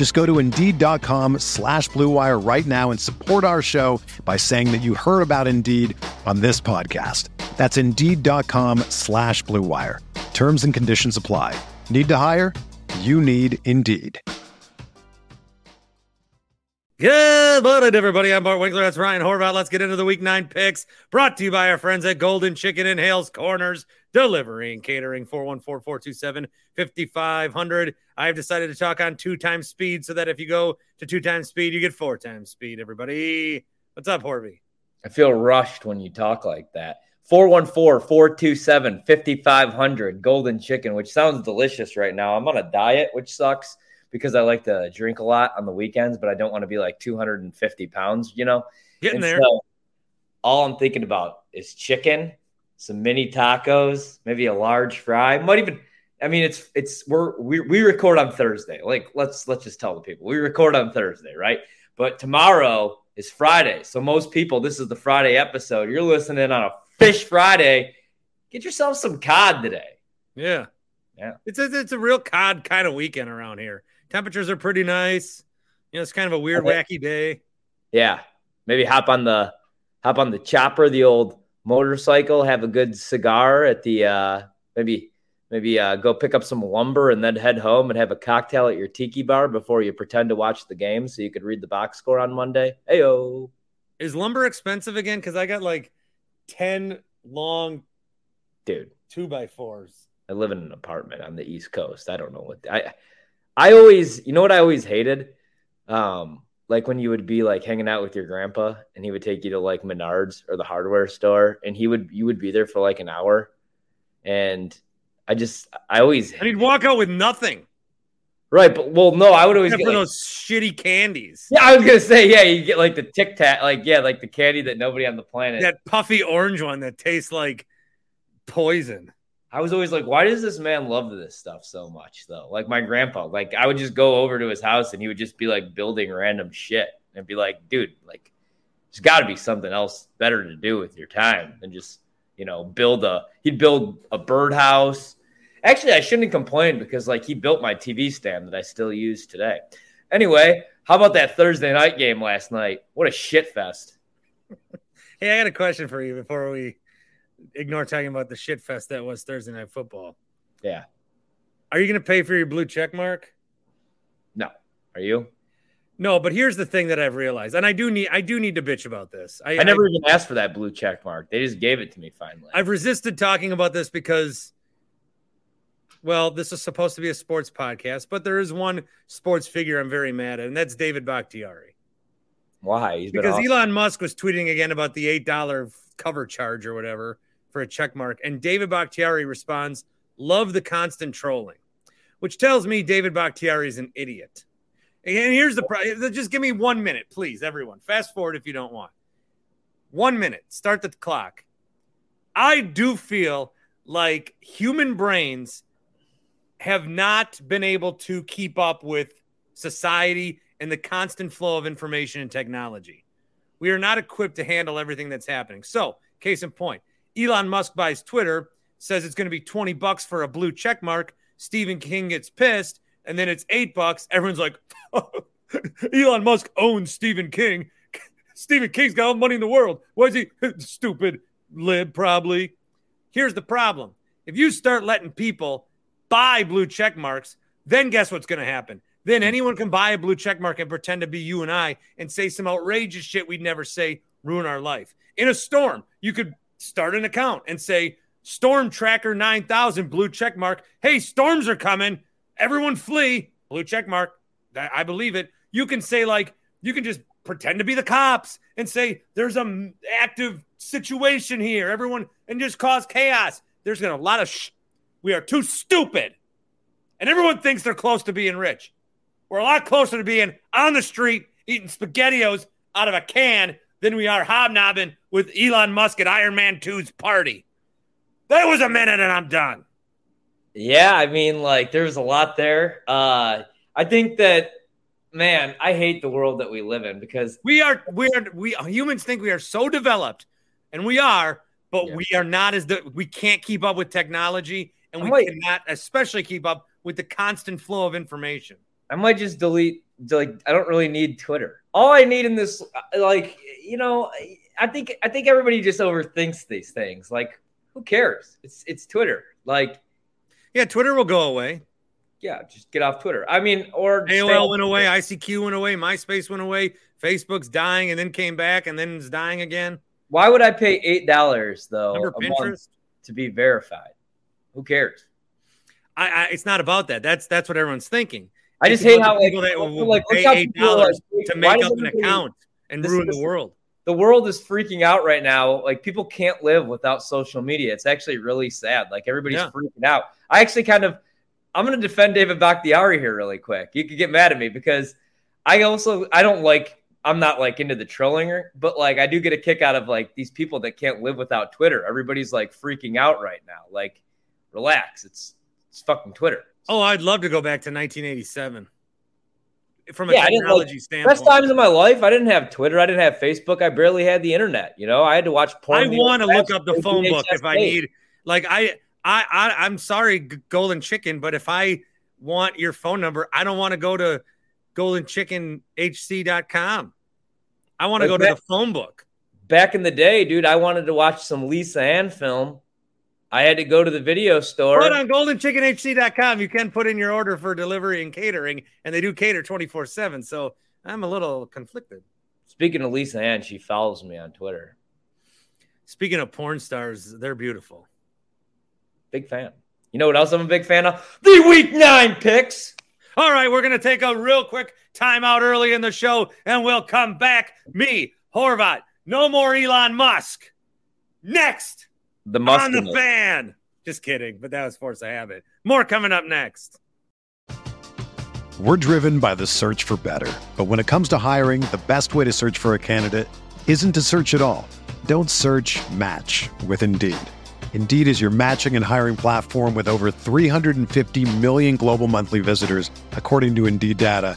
Just go to Indeed.com slash BlueWire right now and support our show by saying that you heard about Indeed on this podcast. That's Indeed.com slash BlueWire. Terms and conditions apply. Need to hire? You need Indeed. Good morning, everybody. I'm Bart Winkler. That's Ryan Horvat. Let's get into the week nine picks brought to you by our friends at Golden Chicken and Hales Corners, delivery and catering 414 427 5500. I've decided to talk on two times speed so that if you go to two times speed, you get four times speed, everybody. What's up, Horvey? I feel rushed when you talk like that. 414 427 5500 Golden Chicken, which sounds delicious right now. I'm on a diet, which sucks because I like to drink a lot on the weekends, but I don't want to be like 250 pounds, you know? Getting And there. so all I'm thinking about is chicken, some mini tacos, maybe a large fry. Might even, I mean, it's, it's, we're, we, we record on Thursday. Like, let's, let's just tell the people we record on Thursday, right? But tomorrow is Friday. So most people, this is the Friday episode. You're listening on a Fish Friday. Get yourself some cod today. Yeah. Yeah. It's a, it's a real cod kind of weekend around here. Temperatures are pretty nice. You know, it's kind of a weird, Okay. wacky day. Yeah, maybe hop on the hop on the chopper, the old motorcycle, have a good cigar at the uh maybe maybe uh go pick up some lumber and then head home and have a cocktail at your tiki bar before you pretend to watch the game so you could read the box score on Monday. Heyo. Is lumber expensive again? Because I got like 10 long Dude, two by fours. I live in an apartment on the East Coast. I don't know what I I always, you know what I always hated? Um like when you would be like hanging out with your grandpa and he would take you to like Menards or the hardware store and he would you would be there for like an hour and I just I always And he'd walk out with nothing right but well no I would always except get for like, those shitty candies. yeah I was gonna say yeah you get like the Tic Tac like yeah like the candy that nobody on the planet That puffy orange one that tastes like poison. I was always like, why does this man love this stuff so much, though? Like my grandpa, like I would just go over to his house and he would just be like building random shit and be like, dude, like there's got to be something else better to do with your time than just, you know, build a. He'd build a birdhouse. Actually, I shouldn't complain because like he built my TV stand that I still use today. Anyway, how about that Thursday night game last night? What a shit fest! Hey, I got a question for you before we ignore talking about the shit fest that was Thursday night football. Yeah, Are you going to pay for your blue check mark? no, are you? No, but here's the thing that I've realized, and I do need I do need to bitch about this. I, I never even asked for that blue check mark. They just gave it to me finally. I've resisted talking about this because, well, this is supposed to be a sports podcast, but there is one sports figure I'm very mad at, and that's David Bakhtiari. Why? He's Because. Elon Musk was tweeting again about the eight dollar cover charge or whatever for a check mark, and David Bakhtiari responds, "Love the constant trolling," which tells me David Bakhtiari is an idiot. And here's the problem: just give me one minute, please, everyone. Fast forward if you don't want. One minute. Start the clock. I do feel like human brains have not been able to keep up with society and the constant flow of information and technology. We are not equipped to handle everything that's happening. So, case in point, Elon Musk buys Twitter, says it's going to be 20 bucks for a blue check mark. Stephen King gets pissed, and then it's eight bucks. Everyone's like, Elon Musk owns Stephen King. Stephen King's got all the money in the world. Why is he stupid? Lib, probably. Here's the problem if you start letting people buy blue check marks, then guess what's going to happen? Then anyone can buy a blue check mark and pretend to be you and I and say some outrageous shit we'd never say, ruin our life. In a storm, you could start an account and say Storm Tracker 9000 blue check mark. Hey, storms are coming. Everyone flee. Blue check mark. I believe it. You can say like you can just pretend to be the cops and say there's a active situation here. Everyone and just cause chaos. There's gonna a lot of sh- we are too stupid. And everyone thinks they're close to being rich. We're a lot closer to being on the street eating spaghettios out of a can than we are hobnobbing with Elon Musk at Iron Man 2's party. That was a minute and I'm done. Yeah, I mean, like, there's a lot there. Uh, I think that, man, I hate the world that we live in because we are, we are, we humans think we are so developed, and we are, but yeah. we are not as the, we can't keep up with technology, and we cannot, especially keep up with the constant flow of information. I might just delete like I don't really need Twitter. All I need in this like you know I think I think everybody just overthinks these things. Like who cares? It's it's Twitter. Like yeah, Twitter will go away. Yeah, just get off Twitter. I mean, or AOL went away, ICQ went away, MySpace went away, Facebook's dying and then came back and then it's dying again. Why would I pay eight dollars though to be verified? Who cares? I, I, it's not about that. That's that's what everyone's thinking. I just hate how like, that will like pay eight dollars to make up an account and ruin the world. The world is freaking out right now. Like people can't live without social media. It's actually really sad. Like everybody's yeah. freaking out. I actually kind of I'm going to defend David Bakhtiari here really quick. You could get mad at me because I also I don't like I'm not like into the trolling, but like I do get a kick out of like these people that can't live without Twitter. Everybody's like freaking out right now. Like relax. It's it's fucking Twitter. Oh, I'd love to go back to 1987. From a yeah, technology like, standpoint. Best times of my life. I didn't have Twitter. I didn't have Facebook. I barely had the internet. You know, I had to watch porn. I want to look up the phone book if I need. Like I, I, I, I'm sorry, Golden Chicken, but if I want your phone number, I don't want to go to goldenchickenhc.com. I want to go back, to the phone book. Back in the day, dude, I wanted to watch some Lisa Ann film I had to go to the video store. But on goldenchickenhc.com, you can put in your order for delivery and catering, and they do cater 24 7. So I'm a little conflicted. Speaking of Lisa Ann, she follows me on Twitter. Speaking of porn stars, they're beautiful. Big fan. You know what else I'm a big fan of? The week nine picks. All right, we're going to take a real quick timeout early in the show, and we'll come back. Me, Horvat, no more Elon Musk. Next the must on the fan. Just kidding, but that was force of habit. More coming up next. We're driven by the search for better, but when it comes to hiring, the best way to search for a candidate isn't to search at all. Don't search. Match with Indeed. Indeed is your matching and hiring platform with over 350 million global monthly visitors, according to Indeed data,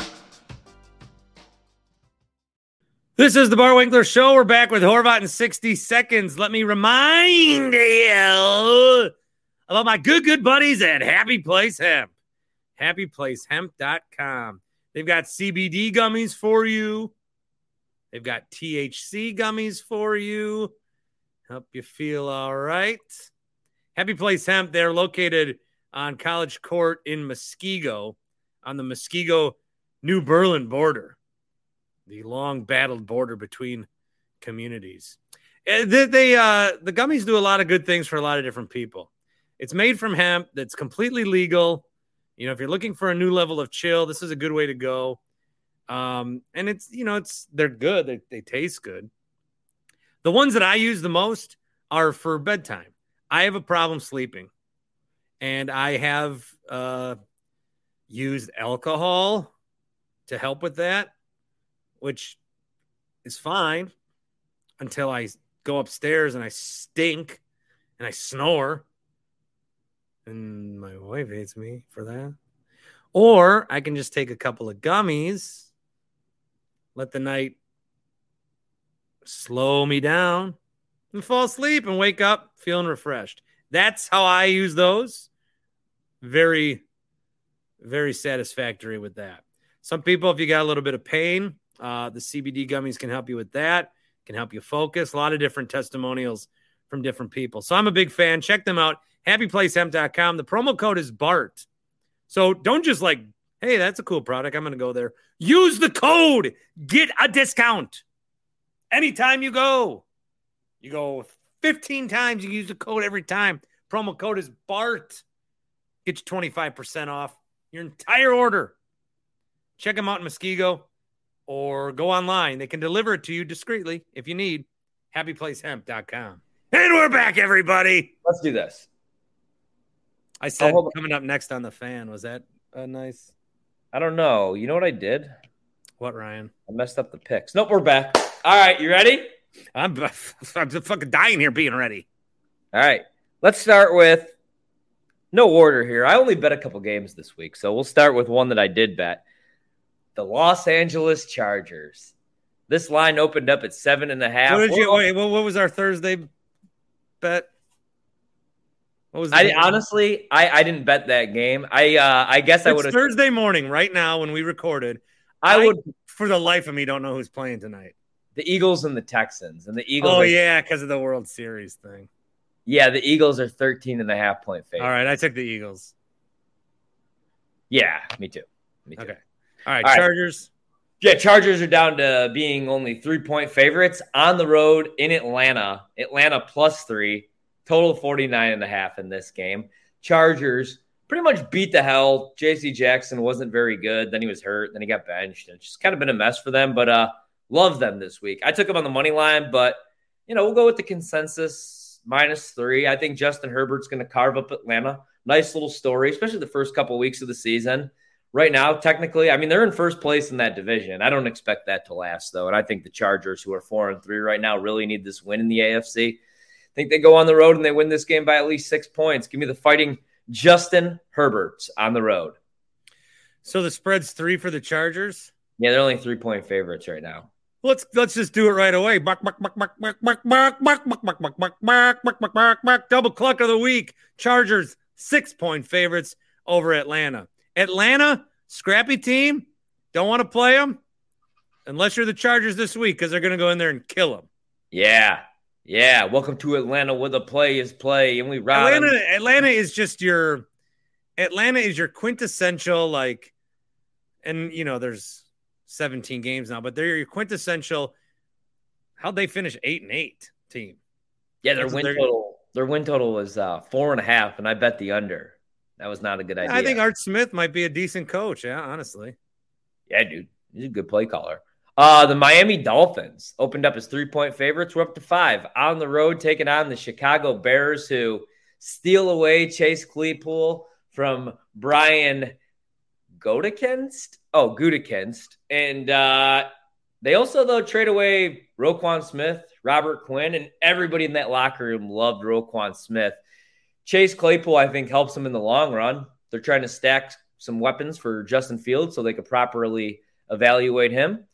This is the Bart Winkler Show. We're back with Horvat in 60 seconds. Let me remind you about my good, good buddies at Happy Place Hemp. HappyPlaceHemp.com. They've got CBD gummies for you. They've got THC gummies for you. Help you feel all right. Happy Place Hemp. They're located on College Court in Muskego on the Muskego New Berlin border the long battled border between communities. Eh, they, they uh, the gummies do a lot of good things for a lot of different people. It's made from hemp that's completely legal. You know, if you're looking for a new level of chill, this is a good way to go. Um, and it's you know, it's they're good. They, they taste good. The ones that I use the most are for bedtime. I have a problem sleeping, and I have uh, used alcohol to help with that which is fine until I go upstairs and I stink and I snore. And my wife hates me for that. Or I can just take a couple of gummies, let the night slow me down, and fall asleep and wake up feeling refreshed. That's how I use those. Very, very satisfactory with that. Some people, if you got a little bit of pain, uh, the CBD gummies can help you with that, can help you focus. A lot of different testimonials from different people. So I'm a big fan. Check them out. HappyPlaceHemp.com. The promo code is BART. So don't just like, hey, that's a cool product. I'm going to go there. Use the code. Get a discount anytime you go. You go 15 times, you use the code every time. Promo code is BART. Get you 25% off your entire order. Check them out in Muskego or go online. They can deliver it to you discreetly if you need. HappyPlaceHemp.com. And we're back, everybody. Let's do this. I said oh, coming up next on the fan. Was that a nice? I don't know. You know what I did? What, Ryan? I messed up the picks. Nope, we're back. All right, you ready? I'm, I'm fucking dying here being ready. All right, let's start with no order here. I only bet a couple games this week, so we'll start with one that I did bet. The Los Angeles Chargers. This line opened up at seven and a half. What did you? Wait, what was our Thursday bet? What was I honestly? I I didn't bet that game. I uh I guess it's I would have Thursday morning right now when we recorded. I, I would for the life of me don't know who's playing tonight the Eagles and the Texans. And the Eagles. Oh, are, yeah, because of the World Series thing. Yeah, the Eagles are 13 and a half point favorite. All right, I took the Eagles. Yeah, me too. Me too. Okay. All right, All Chargers. Right. Yeah, Chargers are down to being only three point favorites on the road in Atlanta. Atlanta plus three, total 49 and a half in this game. Chargers pretty much beat the hell. JC Jackson wasn't very good. Then he was hurt. Then he got benched. And it's just kind of been a mess for them. But uh, Love them this week. I took them on the money line, but you know, we'll go with the consensus minus three. I think Justin Herbert's going to carve up Atlanta. Nice little story, especially the first couple weeks of the season. Right now, technically, I mean, they're in first place in that division. I don't expect that to last, though. And I think the Chargers, who are four and three right now, really need this win in the AFC. I think they go on the road and they win this game by at least six points. Give me the fighting Justin Herberts on the road. So the spread's three for the Chargers? Yeah, they're only three point favorites right now. Let's let's just do it right away. Buck, buck, buck, buck, buck, buck, buck, buck, buck, buck, buck, buck, buck, buck, buck, buck. Double cluck of the week. Chargers six point favorites over Atlanta. Atlanta, scrappy team. Don't want to play them unless you're the Chargers this week because they're going to go in there and kill them. Yeah, yeah. Welcome to Atlanta, where the play is play, and we ride. Atlanta, Atlanta is just your Atlanta is your quintessential like, and you know there's 17 games now, but they're your quintessential. How'd they finish eight and eight team? Yeah, their That's win total. Their win total was uh, four and a half, and I bet the under. That was not a good idea. I think Art Smith might be a decent coach. Yeah, honestly. Yeah, dude, he's a good play caller. Uh, the Miami Dolphins opened up as three point favorites. We're up to five on the road, taking on the Chicago Bears, who steal away Chase Claypool from Brian Gutekunst. Oh, Gutekunst. And uh, they also, though, trade away Roquan Smith, Robert Quinn, and everybody in that locker room loved Roquan Smith. Chase Claypool, I think, helps them in the long run. They're trying to stack some weapons for Justin Fields so they could properly evaluate him.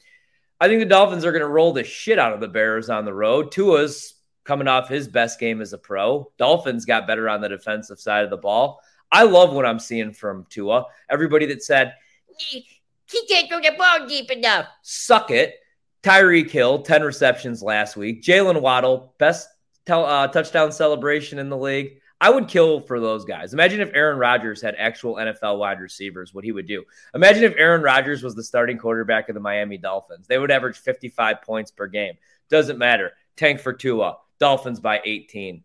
I think the Dolphins are going to roll the shit out of the Bears on the road. Tua's coming off his best game as a pro. Dolphins got better on the defensive side of the ball. I love what I'm seeing from Tua. Everybody that said he can't throw the ball deep enough, suck it. Tyreek Hill, 10 receptions last week. Jaylen Waddle, best t- uh, touchdown celebration in the league. I would kill for those guys. Imagine if Aaron Rodgers had actual NFL wide receivers, what he would do. Imagine if Aaron Rodgers was the starting quarterback of the Miami Dolphins. They would average 55 points per game. Doesn't matter. Tank for Tua. Dolphins by 18.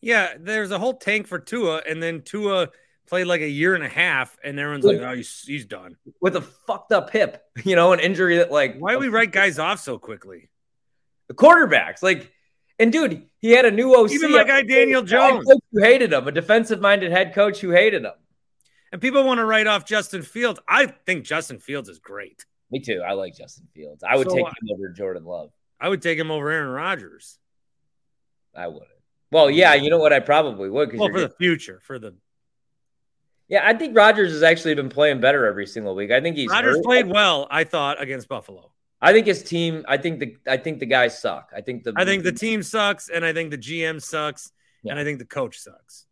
Yeah, there's a whole tank for Tua, and then Tua played like a year and a half, and everyone's like, "Oh, he's, he's done with a fucked up hip." You know, an injury that like. Why do we write guys off so quickly? The quarterbacks, like, and dude, he had a new OC. Even my guy Daniel Jones, who hated him, a defensive-minded head coach who hated him. And people want to write off Justin Fields. I think Justin Fields is great. Me too. I like Justin Fields. I would So, take him over Jordan Love. I would take him over Aaron Rodgers. I wouldn't. Well, yeah, you know what? I probably would. Well, for the future, for the Yeah, I think Rodgers has actually been playing better every single week. I think he's Rodgers hurt. played well, I thought, against Buffalo. I think his team. I think the. I think the guys suck. I think the. I think the team sucks, and I think the GM sucks, and I think the coach sucks.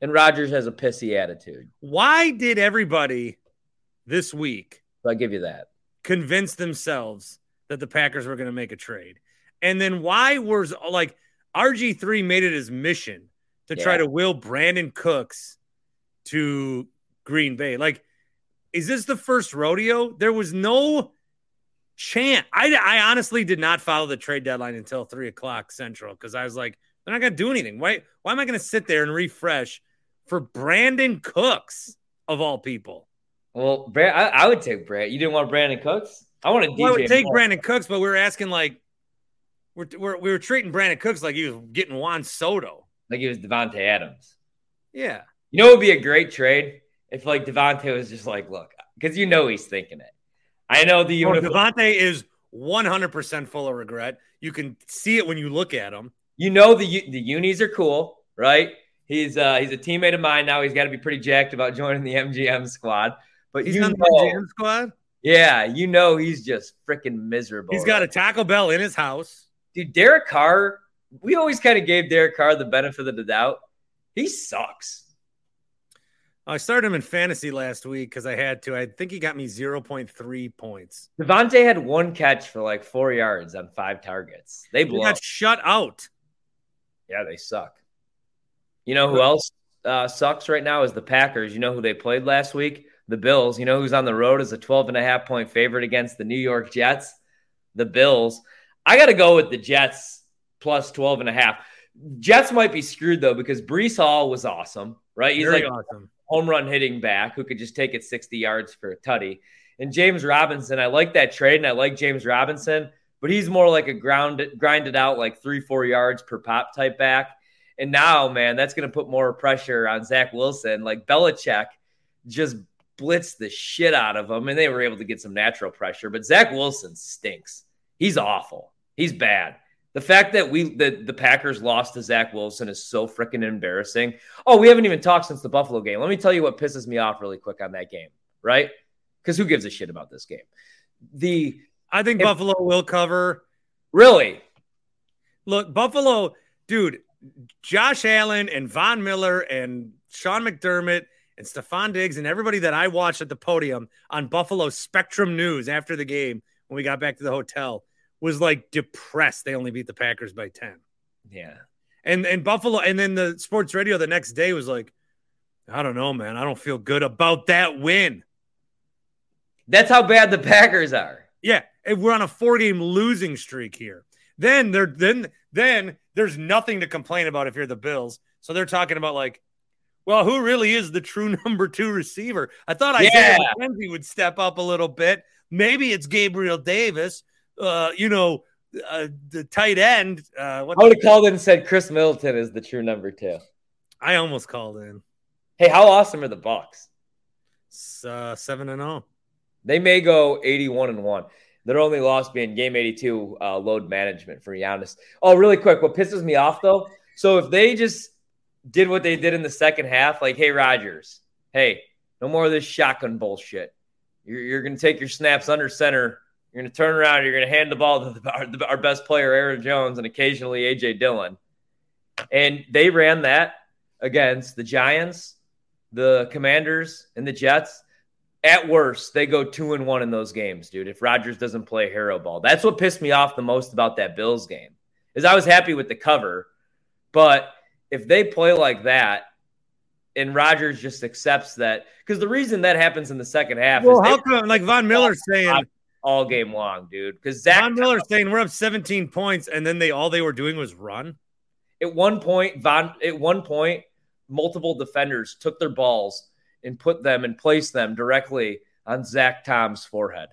and Rodgers has a pissy attitude. Why did everybody this week So I give you that. convince themselves that the Packers were going to make a trade? And then why was like RG3 made it his mission to try to will Brandin Cooks to Green Bay? Like, is this the first rodeo? There was no chance. I, I honestly did not follow the trade deadline until three o'clock central because I was like, they're not going to do anything. Why, why am I going to sit there and refresh for Brandin Cooks of all people? Well, Brand, I, I would take Brand. You didn't want Brandin Cooks? I want to Well, I would take Moore. Brandin Cooks, but we were asking like, we're, we're, we were treating Brandon Cooks like he was getting Juan Soto. like he was Davante Adams. Yeah. You know, it would be a great trade if like Davante was just like, look, because you know he's thinking it. I know the Well, uniform. Davante is 100% full of regret. You can see it when you look at him. you know the the unis are cool, right? He's uh he's a teammate of mine now. He's got to be pretty jacked about joining the MGM squad. But He's you on know, the GM squad. yeah, you know he's just freaking miserable. He's got a Taco Bell in his house. dude. Derek Carr. We always kind of gave Derek Carr the benefit of the doubt. He sucks. I started him in fantasy last week because I had to. I think he got me 0.3 points. Davante had one catch for like four yards on five targets. They He blow. got shut out. Yeah, they suck. You know who else uh, sucks right now is the Packers. You know who they played last week? The Bills. You know who's on the road as a 12 and a half point favorite against the New York Jets? The Bills. I got to go with the Jets plus 12 and a half. Jets might be screwed though because Breece Hall was awesome, right? He's Very like awesome. Home run hitting back who could just take it 60 yards for a tutty. And James Robinson, I like that trade and I like James Robinson, but he's more like a grounded, grinded out like three, four yards per pop type back. And now, man, that's going to put more pressure on Zach Wilson. Like Belichick just blitzed the shit out of him and they were able to get some natural pressure. But Zach Wilson stinks. He's awful. He's bad. The fact that we the, the Packers lost to Zach Wilson is so freaking embarrassing. Oh, we haven't even talked since the Buffalo game. Let me tell you what pisses me off really quick on that game, right? Because who gives a shit about this game? The I think If- Buffalo will cover. really, Look, Buffalo, dude, Josh Allen and Von Miller and Sean McDermott and Stefon Diggs and everybody that I watched at the podium on Buffalo Spectrum News after the game when we got back to the hotel was like depressed. They only beat the Packers by 10. yeah. And and Buffalo and then the sports radio the next day was like, I don't know, man. I don't feel good about that win. That's how bad the Packers are. Yeah, and we're on a four game losing streak here. Then there then then there's nothing to complain about if you're the Bills. So they're talking about like, well, who really is the true number two receiver? I thought Isaiah Yeah. McKenzie would step up a little bit. Maybe it's Gabriel Davis. Uh, you know, uh, the tight end. Uh, what I would have called in and said Khris Middleton is the true number two. I almost called in. Hey, how awesome are the Bucks? Uh, seven and zero. They may go 81 and 1. Their only loss being game 82 uh, load management for Giannis. Oh, really quick. What pisses me off though? So if they just did what they did in the second half, like, hey, Rodgers, hey, no more of this shotgun bullshit. You're, you're going to take your snaps under center. You're going to turn around. You're going to hand the ball to the, our, the- our best player, Aaron Jones, and occasionally AJ Dillon. And they ran that against the Giants, the Commanders, and the Jets at worst, they go two and one in those games, dude. If Rodgers doesn't play hero ball, that's what pissed me off the most about that Bills game. Is I was happy with the cover, but if they play like that, and Rodgers just accepts that, because the reason that happens in the second half Well, is how come like Von Miller's saying all game long, dude. Because Zach Von Miller's saying we're up 17 points, and then they all they were doing was run. at one point, Von at one point, multiple defenders took their balls and put them and placed them directly on Zach Tom's forehead.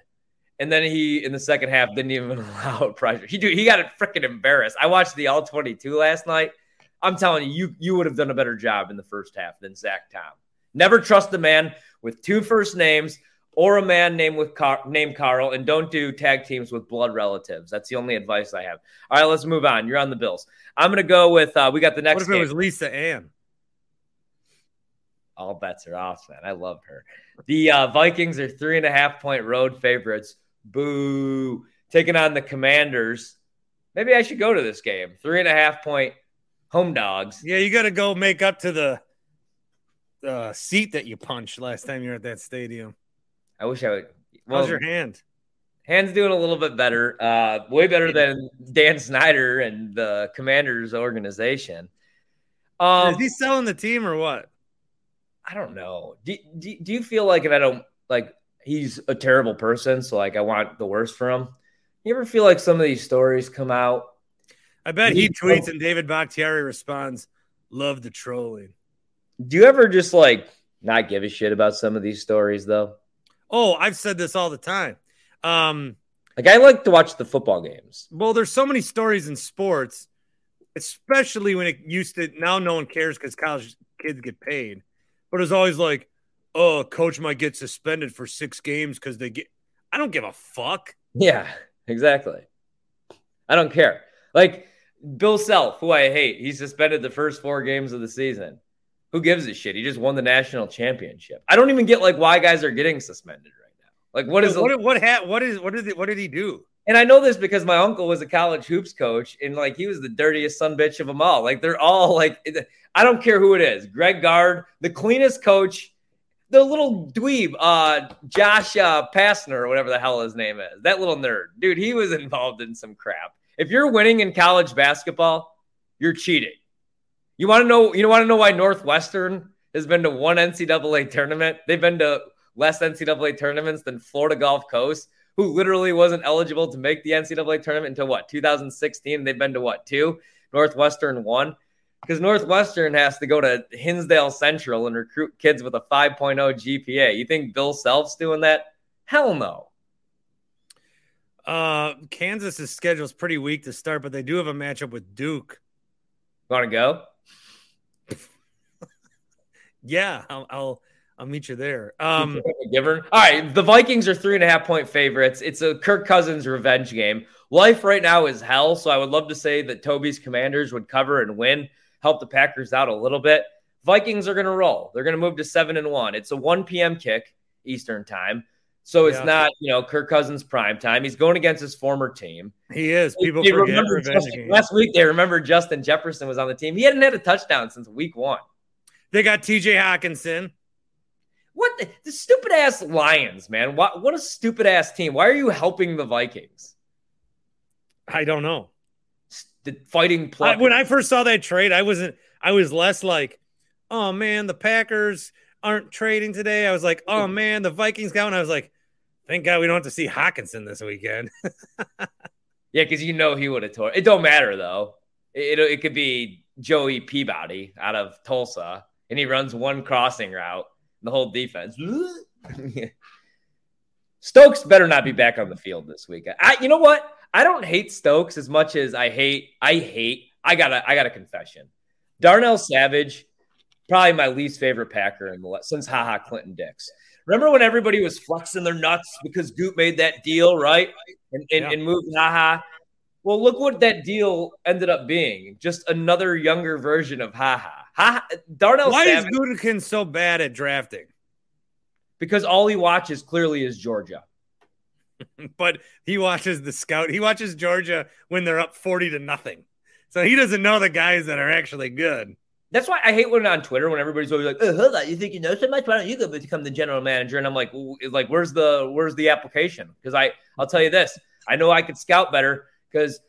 And then he in the second half didn't even allow pressure. He dude, he got it freaking embarrassed. I watched the all 22 last night. I'm telling you, you you would have done a better job in the first half than Zach Tom. Never trust a man with two first names, or a man named with Car- named Carl, and don't do tag teams with blood relatives. That's the only advice I have. All right, let's move on. You're on the Bills. I'm gonna go with. Uh, we got the next. What if game. it was Lisa Ann? All bets are off, man. I love her. The uh, Vikings are three and a half point road favorites. Boo! Taking on the Commanders. Maybe I should go to this game. Three and a half point home dogs. Yeah, you got to go make up to the uh, seat that you punched last time you were at that stadium. I wish I would. How's your hand? Hand's doing a little bit better. Uh, way better than Dan Snyder and the Commanders organization. Um, Is he selling the team or what? I don't know. Do, do, do you feel like if I don't like he's a terrible person, so like I want the worst for him? You ever feel like some of these stories come out? I bet He- he tweets and David Bakhtiari responds, "Love the trolling." Do you ever just like not give a shit about some of these stories though? Oh, I've said this all the time. Um, Like I like to watch the football games. well, there's so many stories in sports, especially when it used to. Now no one cares because college kids get paid, but it's always like, "Oh, coach might get suspended for six games because they get." I don't give a fuck. Yeah, exactly. I don't care. Like Bill Self, who I hate, he suspended the first four games of the season. Who gives a shit? He just won the national championship. I don't even get like why guys are getting suspended right now. Like what is what? What? ha- what is? What did? It, what did he do? And I know this because my uncle was a college hoops coach, and like he was the dirtiest son bitch of them all. Like they're all like, I don't care who it is. Greg Gard, the cleanest coach, the little dweeb, uh, Josh uh, Pastner or whatever the hell his name is. That little nerd, dude. He was involved in some crap. If you're winning in college basketball, you're cheating. You want to know? You want to know why Northwestern has been to one NCAA tournament? They've been to less NCAA tournaments than Florida Gulf Coast who literally wasn't eligible to make the NCAA tournament until what 2016. They've been to what two? Northwestern one because Northwestern has to go to Hinsdale Central and recruit kids with a 5.0 GPA. You think Bill Self's doing that? Hell no. Uh, Kansas's schedule is pretty weak to start, but they do have a matchup with Duke. Want to go? Yeah, I'll I'll, I'll meet you there. Um, Giver. All right, the Vikings are three and a half point favorites. It's a Kirk Cousins revenge game. Life right now is hell, so I would love to say that Toby's Commanders would cover and win, help the Packers out a little bit. Vikings are going to roll. They're going to move to seven and one. It's a one p.m. kick Eastern time, so it's Yeah. not you know Kirk Cousins prime time. He's going against his former team. he is. People They forget remember Justin- last week. They remember Justin Jefferson was on the team. He hadn't had a touchdown since week one. They got T.J. Hockenson. What the, the stupid ass Lions, man? What what a stupid ass team. Why are you helping the Vikings? I don't know. The fighting pluck. when I first saw that trade, I wasn't. I was less like, oh man, the Packers aren't trading today. I was like, oh mm-hmm. man, the Vikings got one. I was like, thank God we don't have to see Hockenson this weekend. yeah, because you know he would have tore. It don't matter though. It, it it could be Joey Peabody out of Tulsa, and he runs one crossing route. The whole defense. Stokes better not be back on the field this week. I, you know what? I don't hate Stokes as much as I hate. I hate. I got to I got a confession. Darnell Savage, probably my least favorite Packer in the since Ha Ha Clinton-Dix. Remember when everybody was flexing their nuts because Goot made that deal, right? And and, Yeah. and moved haha. Well, look what that deal ended up being. Just another younger version of haha. Ha Darnell Why is Savage Gutekunst so bad at drafting? because all he watches clearly is Georgia. But he watches the scout. He watches Georgia when they're up forty to nothing. So he doesn't know the guys that are actually good. That's why I hate when on Twitter when everybody's always like, "Oh, hold on, you think you know so much? Why don't you go become the general manager?" And I'm like, like, where's the where's the application? Because I I'll tell you this, I know I could scout better because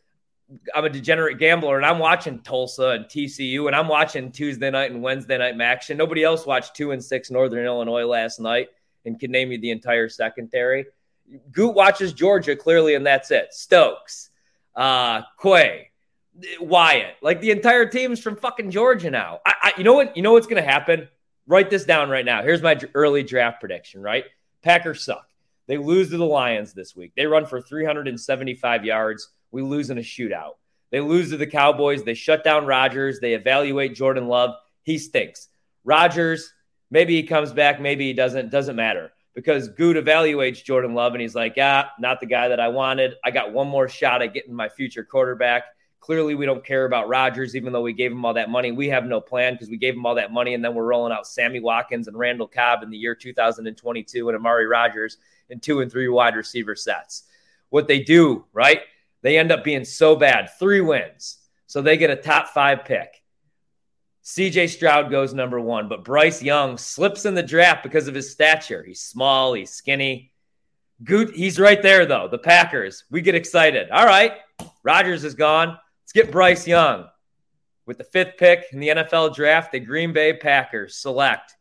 I'm a degenerate gambler and I'm watching Tulsa and TCU and I'm watching Tuesday night and Wednesday night action. Nobody else watched two and six Northern Illinois last night and can name you the entire secondary. Goot watches Georgia clearly, and that's it. Stokes, uh, Quay, Wyatt, like the entire team's from fucking Georgia now. I, I, you know what? You know what's to happen? Write this down right now. Here's my early draft prediction. Right, Packers suck. They lose to the Lions this week. They run for 375 yards. We lose in a shootout. They lose to the Cowboys. They shut down Rodgers. They evaluate Jordan Love. He stinks. Rodgers, maybe he comes back, maybe he doesn't. Doesn't matter. because Goot evaluates Jordan Love and he's like, yeah, not the guy that I wanted. I got one more shot at getting my future quarterback. Clearly, we don't care about Rodgers, even though we gave him all that money. We have no plan because we gave him all that money, and then we're rolling out Sammy Watkins and Randall Cobb in the year 2022 and Amari Rodgers in two and three wide receiver sets. What they do, right? They end up being so bad, three wins. So they get a top five pick. CJ Stroud goes number one, but Bryce Young slips in the draft because of his stature. He's small, he's skinny. Good, he's right there though. The Packers, we get excited. All right, Rodgers is gone. Let's get Bryce Young. With the fifth pick in the NFL draft, the Green Bay Packers select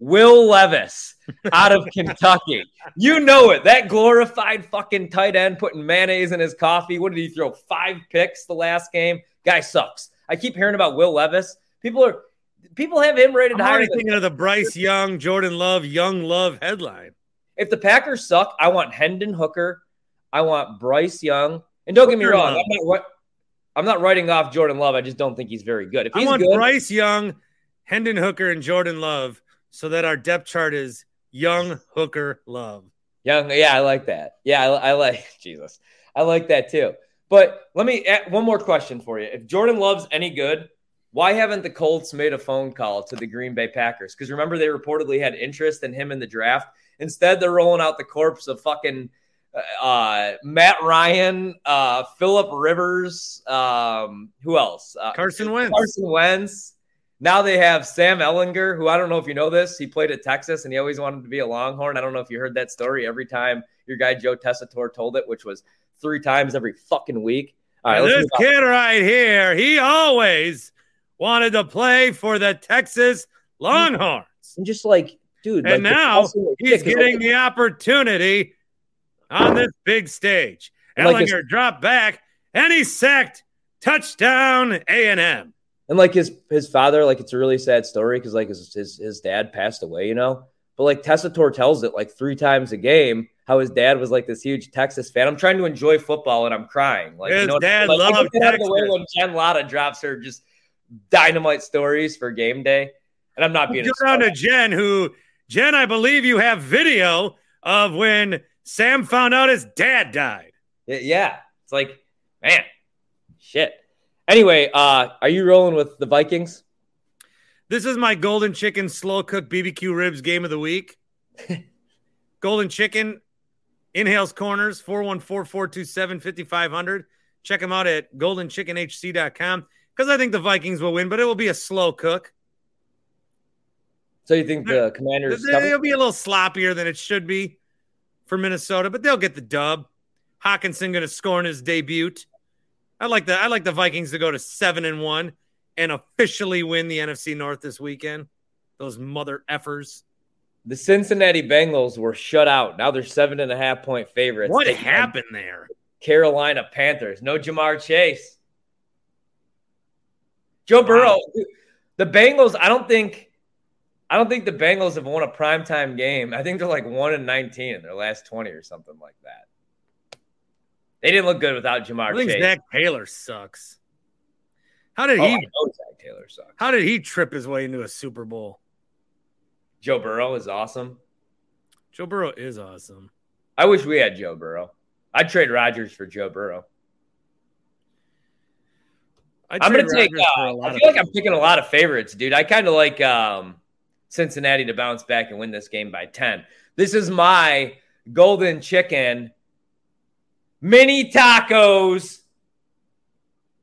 Will Levis out of Kentucky. You know it. That glorified fucking tight end putting mayonnaise in his coffee. What did he throw? Five picks the last game. Guy sucks. I keep hearing about Will Levis. People are people have him rated I'm higher. thinking of the Bryce Young, Jordan Love, Young Love headline. If the Packers suck, I want Hendon Hooker. I want Bryce Young. And don't get me wrong. I'm not, I'm not writing off Jordan Love. I just don't think he's very good. If I he's want good, Bryce Young, Hendon Hooker, and Jordan Love so that our depth chart is Young Hooker Love. Young, yeah, I like that. Yeah, I, I like Jesus. I like that too. But let me add one more question for you. If Jordan Love's any good, why haven't the Colts made a phone call to the Green Bay Packers? Because remember, they reportedly had interest in him in the draft. Instead, they're rolling out the corpse of fucking uh, Matt Ryan, uh, Philip Rivers, um, who else? Uh, Carson Wentz. Carson Wentz. Now they have Sam Ehlinger, who I don't know if you know this. He played at Texas and he always wanted to be a Longhorn. I don't know if you heard that story every time your guy Joe Tessitore told it, which was three times every fucking week. All right, this kid right here, he always wanted to play for the Texas Longhorns. And just like, dude, And like, now he's getting like, the opportunity on this big stage. And like Ehlinger dropped back and he sacked touchdown A&M. and like his his father, like it's a really sad story because like his, his his dad passed away, you know. But like Tessitore tells it like three times a game how his dad was like this huge Texas fan. I'm trying to enjoy football and I'm crying. Like His you know, dad like, loved of the way Texas. when Jen Lada drops her just dynamite stories for game day. And I'm not being Go down to. Jen, who, Jen, I believe you have video of when Sam found out his dad died. Yeah. It's like, man, shit. Anyway, uh, are you rolling with the Vikings? This is my golden chicken slow cooked BBQ ribs game of the week. golden chicken in Hales Corners 414-427-5500. Check them out at goldenchickenhc.com because I think the Vikings will win, but it will be a slow cook. So you think the Commanders? It'll be a little sloppier than it should be for Minnesota, but they'll get the dub. Hockenson going to score in his debut. I like the I like the Vikings to go to seven and one and officially win the NFC North this weekend. Those mother effers. The Cincinnati Bengals were shut out. Now they're seven and a half point favorites. What happened there? Carolina Panthers. No Ja'Marr Chase. Joe Burrow. The Bengals. I don't think. I don't think the Bengals have won a primetime game. I think they're like one and nineteen in their last twenty or something like that. They didn't look good without Ja'Marr I think Chase. Zac Taylor sucks. How did oh, he I know Zac Taylor sucks. how did he trip his way into a Super Bowl? Joe Burrow is awesome. Joe Burrow is awesome. I wish we had Joe Burrow. I'd trade Rodgers for Joe Burrow. I'd I'm gonna take. Rodgers a Uh, lot I feel like I'm picking a lot of favorites, dude. I kind of like um, Cincinnati to bounce back and win this game by ten. This is my golden chicken mini tacos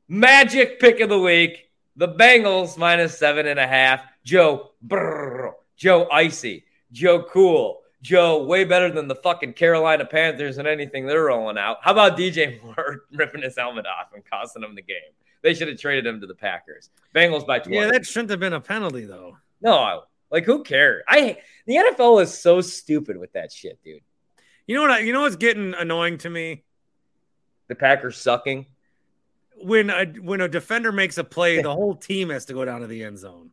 magic pick of the week. The Bengals minus seven and a half. Joe brrr, Joe icy, Joe cool, Joe way better than the fucking Carolina Panthers and anything they're rolling out. How about DJ Moore ripping his helmet off and costing him the game? They should have traded him to the Packers. Bengals by 20. Yeah, that shouldn't have been a penalty though. no, like who cares? I the NFL is so stupid with that shit, dude. You know what? I, you know what's getting annoying to me The Packers sucking. when a when a defender makes a play, the whole team has to go down to the end zone.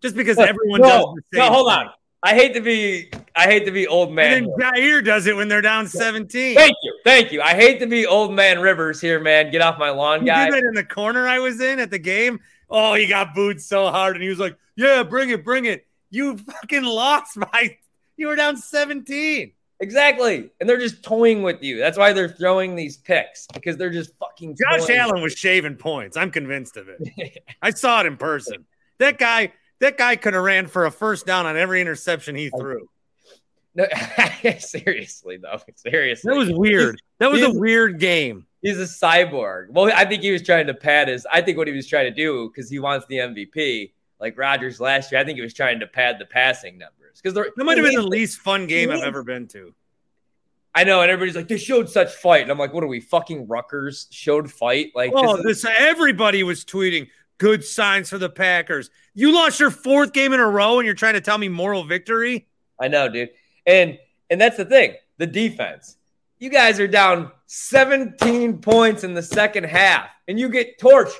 Just because everyone no, does the no, hold on. I hate to be I hate to be old man. And then Jaire does it when they're down 17. Thank you. Thank you. I hate to be old man Rivers here, man. Get off my lawn, He guy. did that in the corner I was in at the game. Oh, he got booed so hard, and he was like, "Yeah, bring it, bring it." You fucking lost by. You were down 17. Exactly. And they're just toying with you. That's why they're throwing these picks because they're just fucking. Josh. Allen was shaving points. I'm convinced of it. I saw it in person. That guy, that guy could have ran for a first down on every interception he threw. No, seriously though. Seriously. That was weird. That was a weird game. He's a cyborg. Well, I think he was trying to pad his. I think what he was trying to do because he wants the MVP, like Rodgers last year. I think he was trying to pad the passing numbers because That might have been the least fun game I've ever been to. I know, and everybody's like, they showed such fight, and I'm like, what are we fucking Rutgers showed fight? Like, Oh, this is- this everybody was tweeting good signs for the Packers. You lost your fourth game in a row, and you're trying to tell me moral victory. I know, dude, and and that's the thing, the defense. You guys are down 17 points in the second half, and you get torched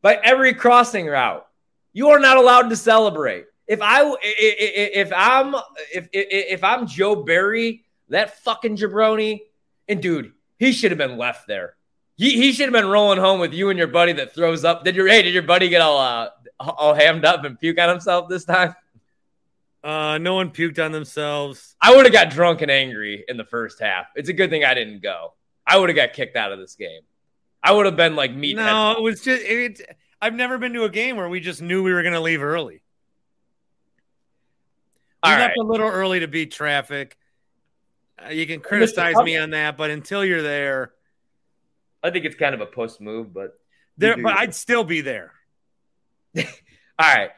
by every crossing route. You are not allowed to celebrate. If I if I'm if if, if I'm Joe Barry, that fucking jabroni, and dude, he should have been left there. He, he should have been rolling home with you and your buddy that throws up. Did your hey? Did your buddy get all uh, all hammed up and puke on himself this time? Uh, no one puked on themselves. I would have got drunk and angry in the first half. It's a good thing I didn't go. I would have got kicked out of this game. I would have been like meat. No, it was just it. I've never been to a game where we just knew we were going to leave early. We All left right. a little early to beat traffic. Uh, you can criticize me on that, but until you're there, I think it's kind of a puss move, but there. But. I'd still be there. all right.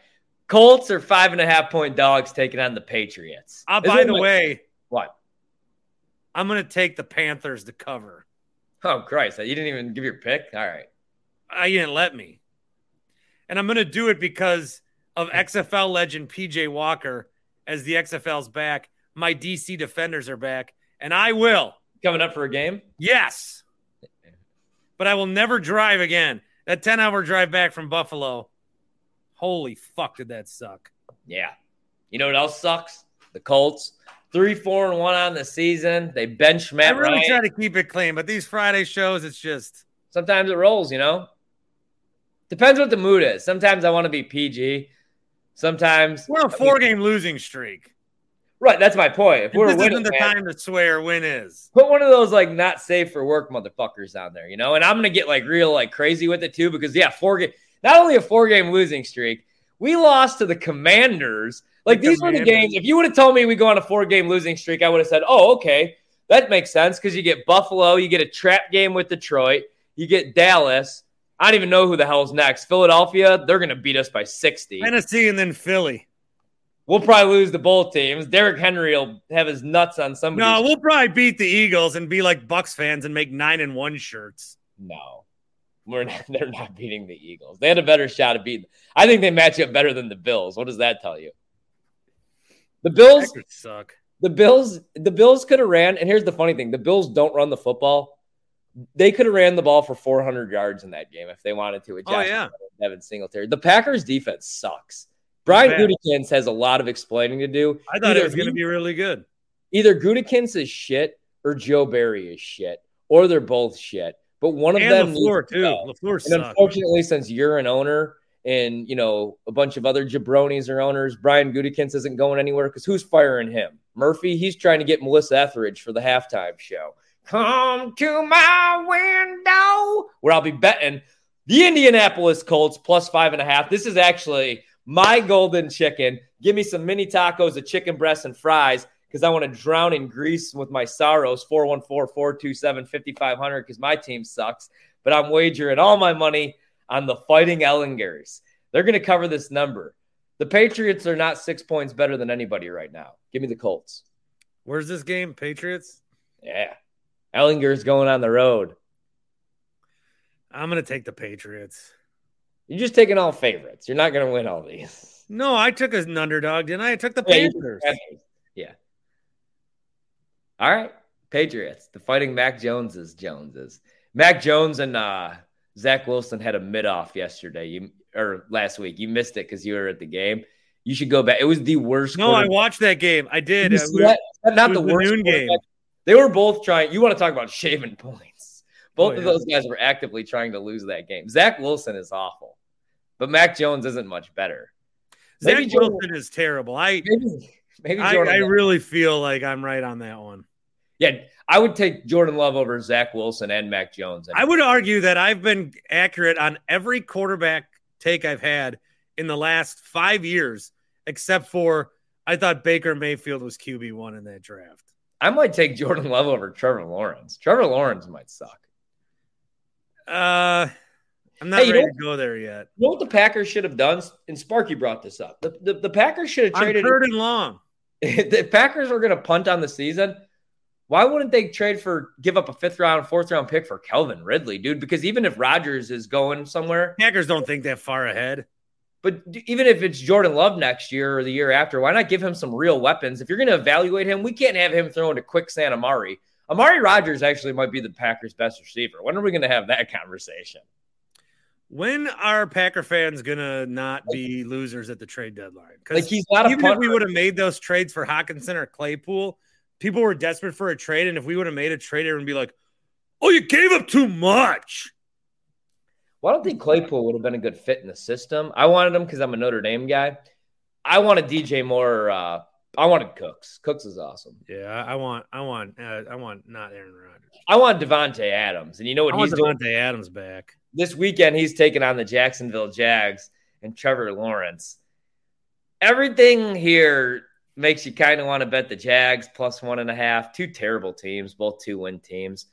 Colts are five and a half point dogs taking on the Patriots. Uh, by the my- way, what? I'm going to take the Panthers to cover. Oh Christ! You didn't even give your pick. All right. I didn't let me, and I'm going to do it because of XFL legend PJ Walker. As the XFL's back, my DC defenders are back, and I will. Coming up for a game. Yes. But I will never drive again. That 10 hour drive back from Buffalo. Holy fuck, did that suck? Yeah. You know what else sucks? The Colts. Three, four, and one on the season. They bench Matt. I really Ryan. try to keep it clean, but these Friday shows, it's just Sometimes it rolls, you know? Depends what the mood is. Sometimes I want to be PG. Sometimes we're on a four game losing streak. Right, that's my point. If This we're isn't winning, the man, time to swear win is. put one of those like not safe for work motherfuckers on there, you know? And I'm gonna get like real like crazy with it too, because yeah, four game not only a four game losing streak, we lost to the commanders. Like The these were the games. If you would have told me we go on a four game losing streak, I would have said, Oh, okay. That makes sense because you get Buffalo, you get a trap game with Detroit, you get Dallas. I don't even know who the hell's next. Philadelphia, they're gonna beat us by 60. Tennessee and then Philly. We'll probably lose to both teams. Derrick Henry will have his nuts on somebody. No, we'll probably beat the Eagles and be like Bucks fans and make nine and one shirts. No, we're not, they're not beating the Eagles. They had a better shot of beating. I think they match up better than the Bills. What does that tell you? The Bills, suck. the Bills, the Bills could have ran. And here's the funny thing: the Bills don't run the football. They could have ran the ball for 400 yards in that game if they wanted to. Oh, yeah. Devin Singletary. The Packers defense sucks. Brian. Gutekunst has a lot of explaining to do. I thought Either it was going to be really good. Either Gutekunst is shit or Joe Barry is shit, or they're both shit. But one of them And needs LaFleur, to too. LaFleur And sucks. unfortunately, since you're an owner and you know a bunch of other jabronis are owners, Brian Gutekunst isn't going anywhere because who's firing him? Murphy. He's trying to get Melissa Etheridge for the halftime show. Come to my window, where I'll be betting the Indianapolis Colts plus five and a half. This is actually my golden chicken. Give me some mini tacos, a chicken breast, and fries because I want to drown in grease with my sorrows. 414 427 5500 because my team sucks. But I'm wagering all my money on the Fighting Ehlingers. They're going to cover this number. The Patriots are not six points better than anybody right now. Give me the Colts. Where's this game? Patriots? Yeah. Ehlinger's going on the road. I'm going to take the Patriots. You're just taking all favorites. You're not going to win all these. No, I took an underdog, didn't I? I took the Yeah, Panthers. Yeah. All right. Patriots. The fighting Mac Joneses. Joneses. Mac Jones and uh, Zach Wilson had a mid off yesterday. You or last week. You missed it because you were at the game. You should go back. It was the worst. Game. No, I watched that game. I did. We- Not it the was the worst noon game. They were both trying. You want to talk about shaving points? Both Oh, of yeah. those guys were actively trying to lose that game. Zach Wilson is awful, but Mac Jones isn't much better. Zach Maybe Wilson is terrible. I Maybe, Maybe I, Jordan I really feel like I'm right on that one. Yeah, I would take Jordan Love over Zach Wilson and Mac Jones. I would argue that I've been accurate on every quarterback take I've had in the last five years, except for I thought Baker Mayfield was QB one in that draft. I might take Jordan Love over Trevor Lawrence. Trevor Lawrence might suck. Uh, I'm not Hey, you ready know- to go there yet. You know what the Packers should have done? And Sparky brought this up. The, the, the Packers should have I'm traded. third and long. the Packers were going to punt on the season. Why wouldn't they trade for give up a fifth round, fourth round pick for Calvin Ridley, dude? Because even if Rodgers is going somewhere, Packers don't think that far ahead. But even if it's Jordan Love next year or the year after, why not give him some real weapons? If you're going to evaluate him, we can't have him throwing to quicksand Amari. Amari Rodgers actually might be the Packers' best receiver. When are we going to have that conversation? When are Packer fans gonna not be losers at the trade deadline? Like Because he's not even if we would have made those trades for Hockenson or Claypool, people were desperate for a trade, and if we would have made a trade, everyone would be like, "Oh, you gave up too much." Well, I don't think Claypool would have been a good fit in the system. I wanted him because I'm a Notre Dame guy. I wanted DJ Moore. Uh, I wanted Cooks. Cooks is awesome. Yeah, I want, I want, uh, I want not Aaron Rodgers. I want Davante Adams, and you know what I want he's doing Davante Adams back. this weekend? He's taking on the Jacksonville Jags and Trevor Lawrence. Everything here makes you kind of want to bet the Jags plus one and a half. Two terrible teams, both two win teams.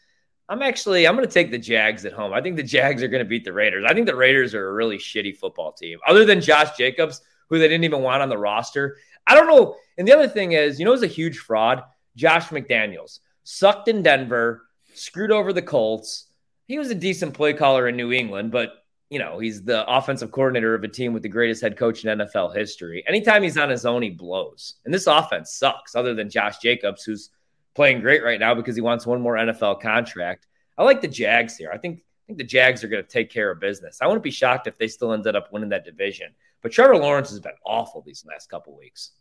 I'm actually I'm going to take the Jags at home. I think the Jags are going to beat the Raiders. I think the Raiders are a really shitty football team. Other than Josh Jacobs, who they didn't even want on the roster. I don't know. And the other thing is, you know, it's a huge fraud. Josh McDaniels sucked in Denver, screwed over the Colts. He was a decent play caller in New England, but you know, he's the offensive coordinator of a team with the greatest head coach in NFL history. Anytime he's on his own, he blows. And this offense sucks, other than Josh Jacobs, who's playing great right now because he wants one more NFL contract. I like the Jags here. I think I think the Jags are going to take care of business. I wouldn't be shocked if they still ended up winning that division. But Trevor Lawrence has been awful these last couple weeks.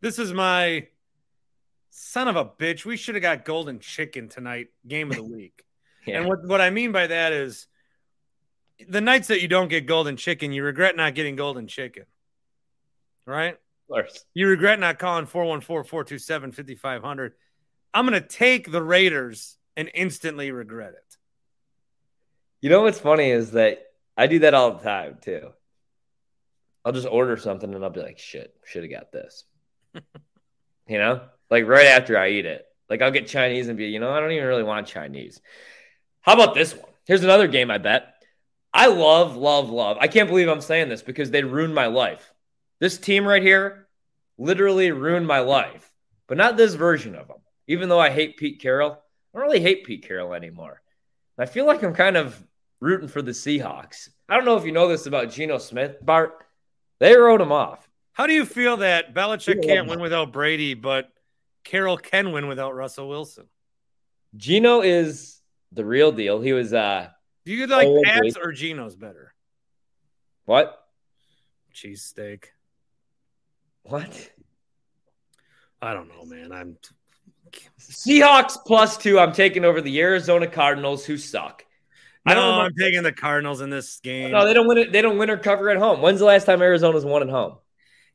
This is my son of a bitch. We should have got golden chicken tonight, game of the week. Yeah. And what, what I mean by that is the nights that you don't get golden chicken, you regret not getting golden chicken. Right? Of course. You regret not calling 414 427 5500. I'm going to take the Raiders and instantly regret it. You know what's funny is that I do that all the time too. I'll just order something and I'll be like, shit, should have got this. you know, like right after I eat it. Like I'll get Chinese and be, you know, I don't even really want Chinese. How about this one? Here's another game I bet. I love, love, love. I can't believe I'm saying this because they ruined my life. This team right here literally ruined my life, but not this version of them. Even though I hate Pete Carroll, I don't really hate Pete Carroll anymore. I feel like I'm kind of rooting for the Seahawks. I don't know if you know this about Geno Smith, Bart. They wrote him off. How do you feel that Belichick can't win without Brady, but Carroll can win without Russell Wilson? Geno is the real deal. He was uh Do you like Pats or Geno's better? what? Cheesesteak. What? I don't know, man. I'm Seahawks plus two. I'm taking over the Arizona Cardinals, who suck. I don't know. Um, I'm taking the Cardinals in this game. No, they don't win it. They don't win or cover at home. When's the last time Arizona's won at home?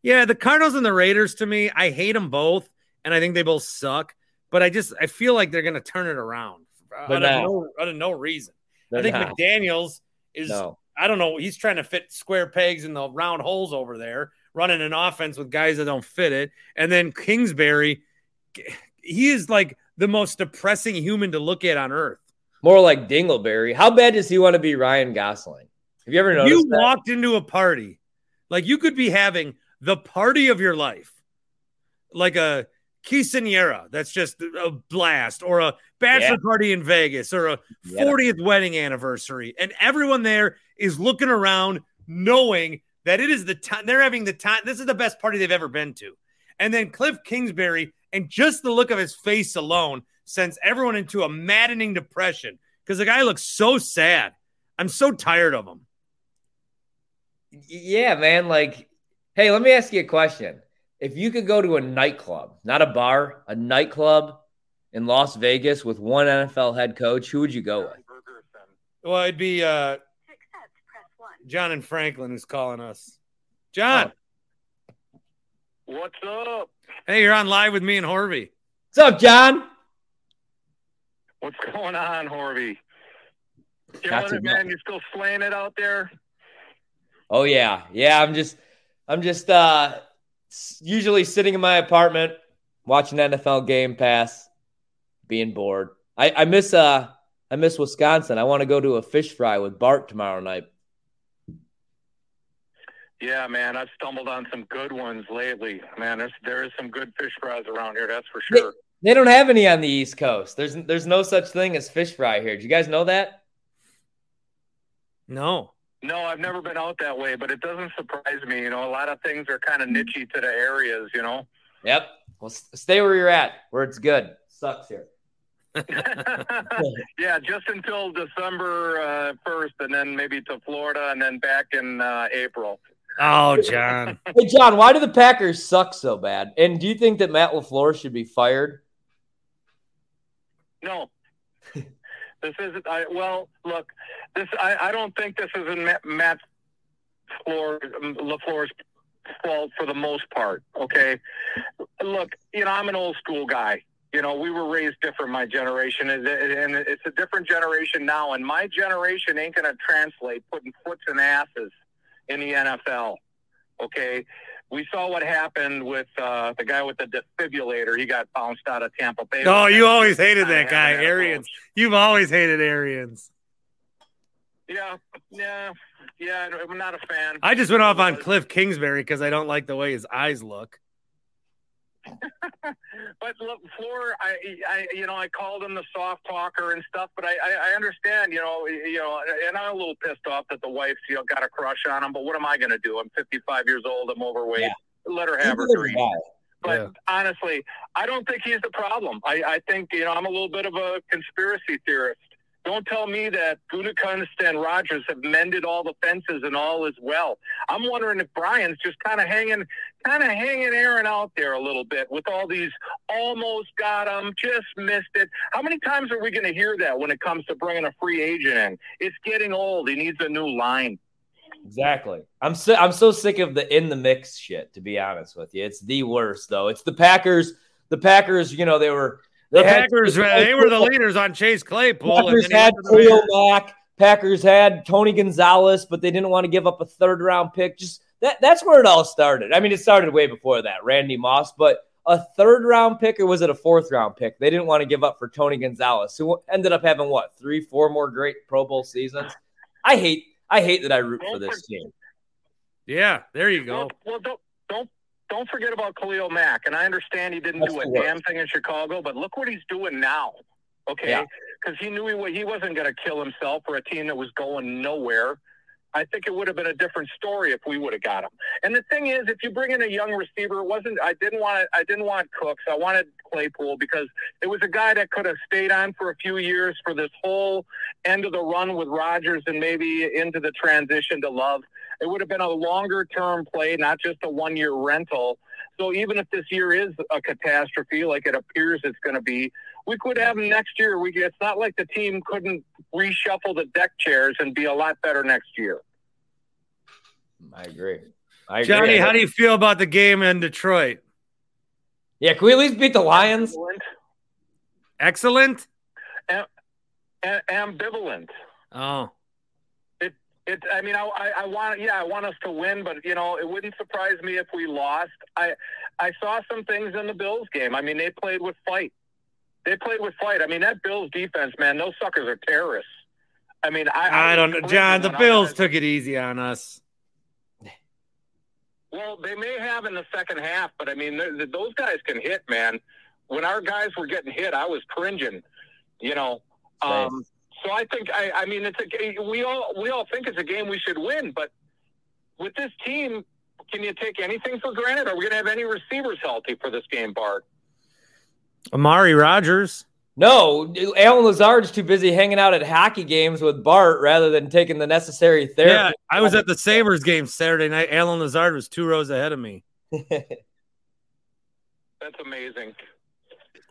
Yeah, the Cardinals and the Raiders to me, I hate them both, and I think they both suck. But I just I feel like they're going to turn it around uh, out They're of, no, out of no reason. They're I think not. McDaniel's is no. I don't know. He's trying to fit square pegs in the round holes over there, running an offense with guys that don't fit it. And then Kingsbury, he is like the most depressing human to look at on earth. More like Dingleberry. How bad does he want to be Ryan Gosling? Have you ever noticed you that? walked into a party, like you could be having the party of your life, like a quinceanera that's just a blast, or a bachelor Yeah. party in Vegas, or a Yeah. 40th wedding anniversary, and everyone there is looking around, knowing that it is the time they're having the time. This is the best party they've ever been to, and then Cliff Kingsbury, and just the look of his face alone sends everyone into a maddening depression because the guy looks so sad. I'm so tired of him. Yeah, man. Like, hey, let me ask you a question. If you could go to a nightclub, not a bar, a nightclub in Las Vegas with one NFL head coach, who would you go with? Well, it'd be uh, Accept, press one. John and Franklin who's calling us. John, What's up? Hey, you're on live with me and Horvey. What's up, John? What's going on, Horvey? Not Killing it, man. much. You still slaying it out there? Oh yeah, yeah. I'm just, I'm just uh, usually sitting in my apartment watching NFL Game Pass, being bored. I, I miss uh, I miss Wisconsin. I want to go to a fish fry with Bart tomorrow night. Yeah, man. I've stumbled on some good ones lately. Man, there's there is some good fish fries around here. That's for sure. They don't have any on the East Coast. There's there's no such thing as fish fry here. Do you guys know that? No. No, I've never been out that way, but it doesn't surprise me. You know, a lot of things are kind of nichey to the areas. You know. Yep. Well, s- stay where you're at, where it's good. Sucks here. yeah, just until December uh, first, and then maybe to Florida, and then back in uh, April. Oh, John. Hey John, why do the Packers suck so bad? And do you think that Matt Lafleur should be fired? No. this isn't. I, well, look, this. I, I don't think this is in Matt, Matt Floor, um, Lafleur's fault for the most part. Okay. Look, you know, I'm an old school guy. You know, we were raised different, my generation, and and it's a different generation now. And my generation ain't going to translate putting foots in asses in the NFL. Okay. We saw what happened with uh, the guy with the defibrillator. He got bounced out of Tampa Bay. Oh, you always hated that guy, Arians. You've always hated Arians. Yeah, yeah, yeah. I'm not a fan. I just went off on Cliff Kingsbury because I don't like the way his eyes look. But look, Floor, I, I, you know, I called him the soft talker and stuff, but I, I, I understand, you know, you know, and I'm a little pissed off that the wife's, you know, got a crush on him. But what am I going to do? I'm 55 years old. I'm overweight. Yeah. Let her have her He's a good dream. But Yeah. honestly, I don't think he's the problem. I, I think, you know, I'm a little bit of a conspiracy theorist. Don't tell me that Gutekunst and Rodgers have mended all the fences and all is well. I'm wondering if Brian's just kind of hanging, kind of hanging Aaron out there a little bit with all these almost got him, just missed it. How many times are we going to hear that when it comes to bringing a free agent in? It's getting old. He needs a new line. Exactly. I'm so I'm so sick of the in the mix shit. To be honest with you, it's the worst though. It's the Packers. The Packers. You know they were The they had- Packers, they were the leaders on Chase Claypool. and Packers then had went to Khalil Mack. Packers had Tony Gonzalez, but they didn't want to give up a third round pick. Just that that's where it all started. I mean, it started way before that, Randy Moss, but a third round pick or was it a fourth round pick? They didn't want to give up for Tony Gonzalez, who ended up having what three, four more great Pro Bowl seasons. I hate I hate that I root for this team. Yeah, there you go. Well, well, don't don't don't forget about Khalil Mack. And I understand he didn't That's do a damn thing in Chicago, but look what he's doing now. Okay, Yeah. because he knew he he wasn't going to kill himself for a team that was going nowhere. I think it would have been a different story if we would have got him. And the thing is, if you bring in a young receiver, it wasn't I didn't want I didn't want Cooks. I wanted Claypool because it was a guy that could have stayed on for a few years for this whole end of the run with Rodgers and maybe into the transition to Love. It would have been a longer term play, not just a one year rental. So even if this year is a catastrophe, like it appears it's going to be, we could have him next year. We it's not like the team couldn't reshuffle the deck chairs and be a lot better next year. I agree. I agree. Johnny, how do you feel about the game in Detroit? Yeah, can we at least beat the Lions? Excellent. A- ambivalent. Oh, It, I mean, I, I, I want, yeah, I want us to win, but you know, it wouldn't surprise me if we lost. I, I saw some things in the Bills game. I mean, they played with fight. They played with fight. I mean, that Bills defense, man, those suckers are terrorists. I mean, I, I don't know, John. The Bills took it easy on us. Well, they may have in the second half, but I mean, th- th- those guys can hit, man. When our guys were getting hit, I was cringing. You know, um, so I think I, I mean, it's a we all we all think it's a game we should win, but with this team, can you take anything for granted? Are we going to have any receivers healthy for this game, Bart? Amari Rodgers. No, Allen Lazard's too busy hanging out at hockey games with Bart rather than taking the necessary therapy. Yeah, I was at the Sabres game Saturday night. Allen Lazard was two rows ahead of me, That's amazing.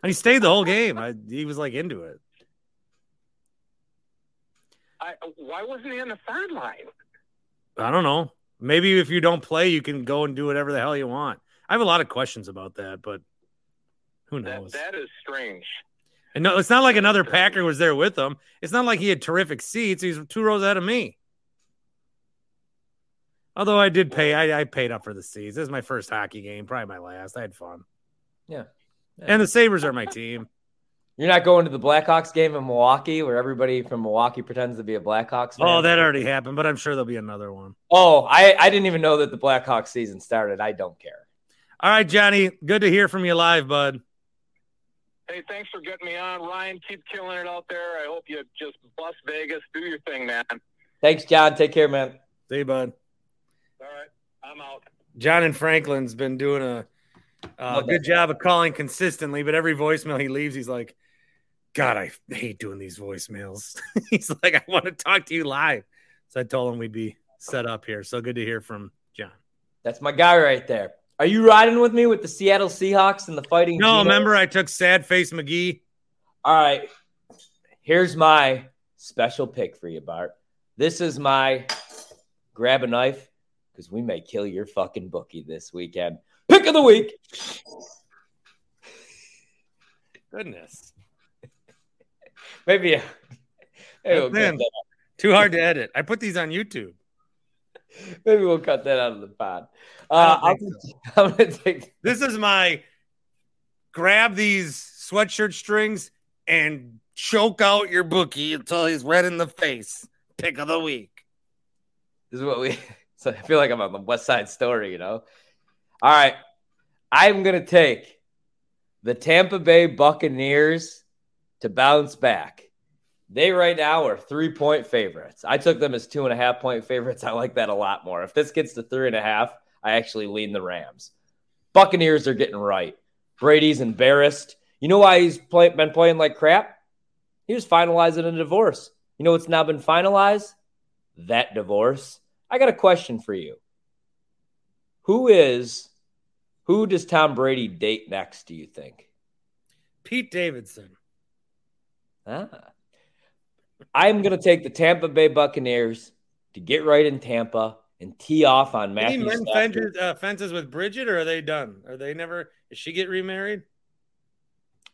and he stayed the whole game. I, he was like into it. I, why wasn't he on the sideline? I don't know. Maybe if you don't play, you can go and do whatever the hell you want. I have a lot of questions about that, but who That, knows? that is strange. and no, it's not like another Packer was there with him. It's not like he had terrific seats. He's two rows ahead of me. Although I did pay, I, I paid up for the seats. This is my first hockey game, probably my last. I had fun. Yeah. Yeah. And the Sabres are my team. You're not going to the Blackhawks game in Milwaukee where everybody from Milwaukee pretends to be a Blackhawks fan? Oh, that already happened, but I'm sure there'll be another one. Oh, I, I didn't even know that the Blackhawks season started. I don't care. All right, Johnny. Good to hear from you live, bud. Hey, thanks for getting me on, Ryan. Keep killing it out there. I hope you just bust Vegas. Do your thing, man. Thanks, John. Take care, man. See you, bud. All right. I'm out. John and Franklin's been doing a uh, good job of calling consistently, but every voicemail he leaves, he's like, God, I hate doing these voicemails. he's like, I want to talk to you live. So I told him we'd be set up here. So good to hear from John. That's my guy right there. Are you riding with me with the Seattle Seahawks and the Fighting? No, remember I took Sad Face McGee. All right. Here's my special pick for you, Bart. This is my grab a knife because we may kill your fucking bookie this weekend. Pick of the week. Goodness. Maybe, maybe, we'll That's cut in. that, Too hard to edit. I put these on YouTube. maybe we'll cut that out of the pod. Uh, I'm, think I'm gonna take. This is my grab these sweatshirt strings and choke out your bookie until he's red in the face. Pick of the week. This is what we. So I feel like I'm on the West Side Story, you know. All right, I'm gonna take the Tampa Bay Buccaneers to bounce back. They right now are three point favorites. I took them as two and a half point favorites. I like that a lot more. If this gets to three and a half, I actually lean the Rams. Buccaneers are getting right. Brady's embarrassed. You know why he's play, been playing like crap? He was finalizing a divorce. You know what's now been finalized? That divorce. I got a question for you. Who is, who does Tom Brady date next, do you think? Pete Davidson. Ah. I'm going to take the Tampa Bay Buccaneers to get right in Tampa and tee off on Did he Matthew mend Stafford. fences, uh, fences with Bridget, or are they done? Are they never? Did she get remarried?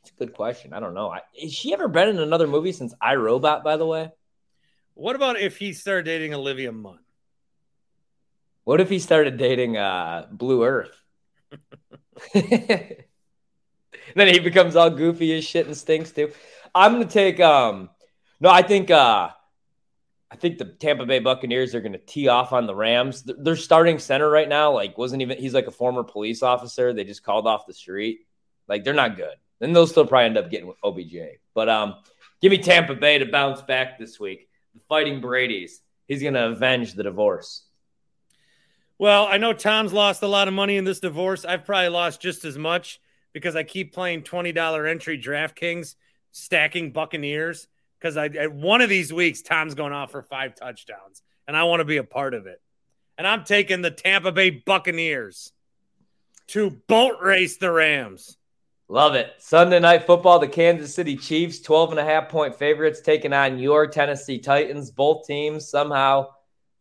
It's a good question. I don't know. I, has she ever been in another movie since I Robot? By the way, What about if he started dating Olivia Munn? what if he started dating uh, Blue Earth? then he becomes all goofy as shit and stinks too. I'm gonna take um no, I think uh I think the Tampa Bay Buccaneers are gonna tee off on the Rams. Th- Their starting center right now, like wasn't even he's like a former police officer. They just called off the street. Like they're not good. Then they'll still probably end up getting OBJ. But um give me Tampa Bay to bounce back this week. The fighting Brady's. He's gonna avenge the divorce. Well, I know Tom's lost a lot of money in this divorce. I've probably lost just as much because I keep playing twenty dollar entry DraftKings, stacking Buccaneers. Because I at one of these weeks, Tom's going off for five touchdowns, and I want to be a part of it. And I'm taking the Tampa Bay Buccaneers to boat race the Rams. Love it. Sunday night football, the Kansas City Chiefs, 12 and a half point favorites, taking on your Tennessee Titans. Both teams somehow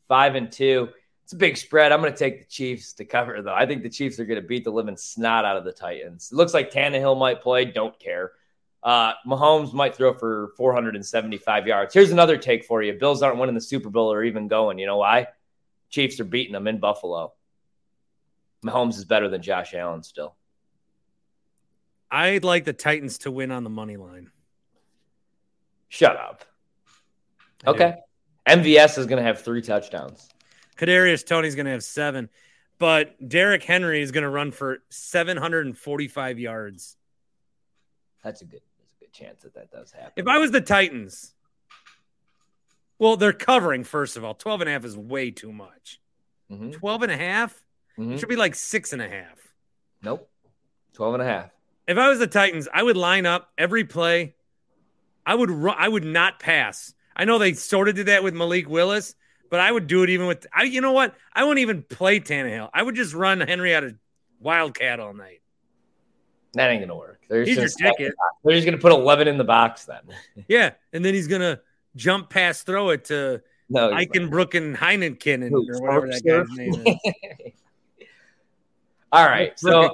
five and two. It's a big spread. I'm going to take the Chiefs to cover, though. I think the Chiefs are going to beat the living snot out of the Titans. It looks like Tannehill might play. Don't care. Uh, Mahomes might throw for 475 yards. Here's another take for you. Bills aren't winning the Super Bowl or even going. You know why? Chiefs are beating them in Buffalo. Mahomes is better than Josh Allen still. I'd like the Titans to win on the money line. Shut up. I do. Okay. MVS is going to have three touchdowns. Kadarius Toney's going to have seven, but Derrick Henry is going to run for 745 yards. That's a good. Good chance that that does happen. If I was the Titans, well, they're covering, first of all. 12 and a half is way too much. Mhm. 12 and a half? Mhm. It should be like six and a half. Nope. 12 and a half. If I was the Titans, I would line up every play. I would run, I would not pass. I know they sort of did that with Malik Willis, but I would do it even with I you know what? I wouldn't even play Tannehill. I would just run Henry out of Wildcat all night. That ain't going to work. They're He's your just, gonna, ticket. they're just going to put 11 in the box then. Yeah. And then he's gonna jump pass throw it to No. Eichenbrook and Heineken and, or whatever that guy's name is. All right. So.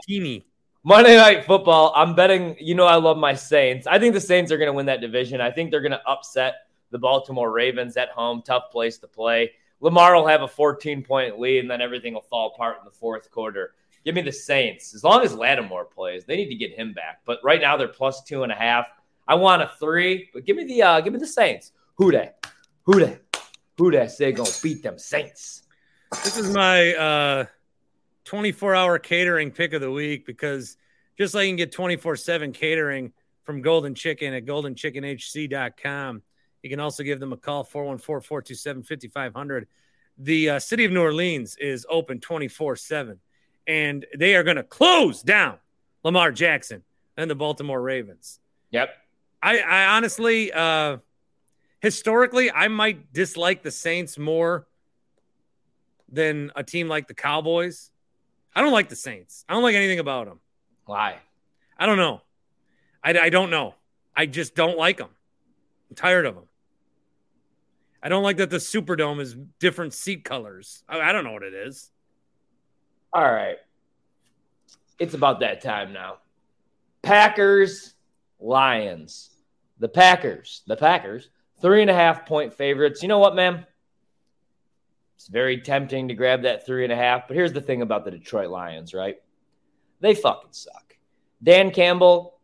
Monday Night Football. I'm betting. You know, I love my Saints. I think the Saints are going to win that division. I think they're going to upset the Baltimore Ravens at home. Tough place to play. Lamar will have a 14 point lead, and then everything will fall apart in the fourth quarter. Give me the Saints. As long as Lattimore plays, they need to get him back. But right now they're plus two and a half. I want a three, but give me the uh, give me the Saints. Who that? Who that? Who that say gonna beat them Saints? This is my uh 24 hour catering pick of the week because just like you can get 24 7 catering from Golden Chicken at goldenchickenhc.com, you can also give them a call 414 427 5500. The uh, city of New Orleans is open 24 7, and they are going to close down Lamar Jackson and the Baltimore Ravens. Yep. I, I honestly, uh, historically, I might dislike the Saints more than a team like the Cowboys. I don't like the Saints. I don't like anything about them. Why? I don't know. I, I don't know. I just don't like them. I'm tired of them. I don't like that the Superdome is different seat colors. I, I don't know what it is. All right. It's about that time now. Packers, Lions. The Packers, the Packers, three and a half point favorites. You know what, man? It's very tempting to grab that three and a half. But here's the thing about the Detroit Lions, right? They fucking suck. Dan Campbell,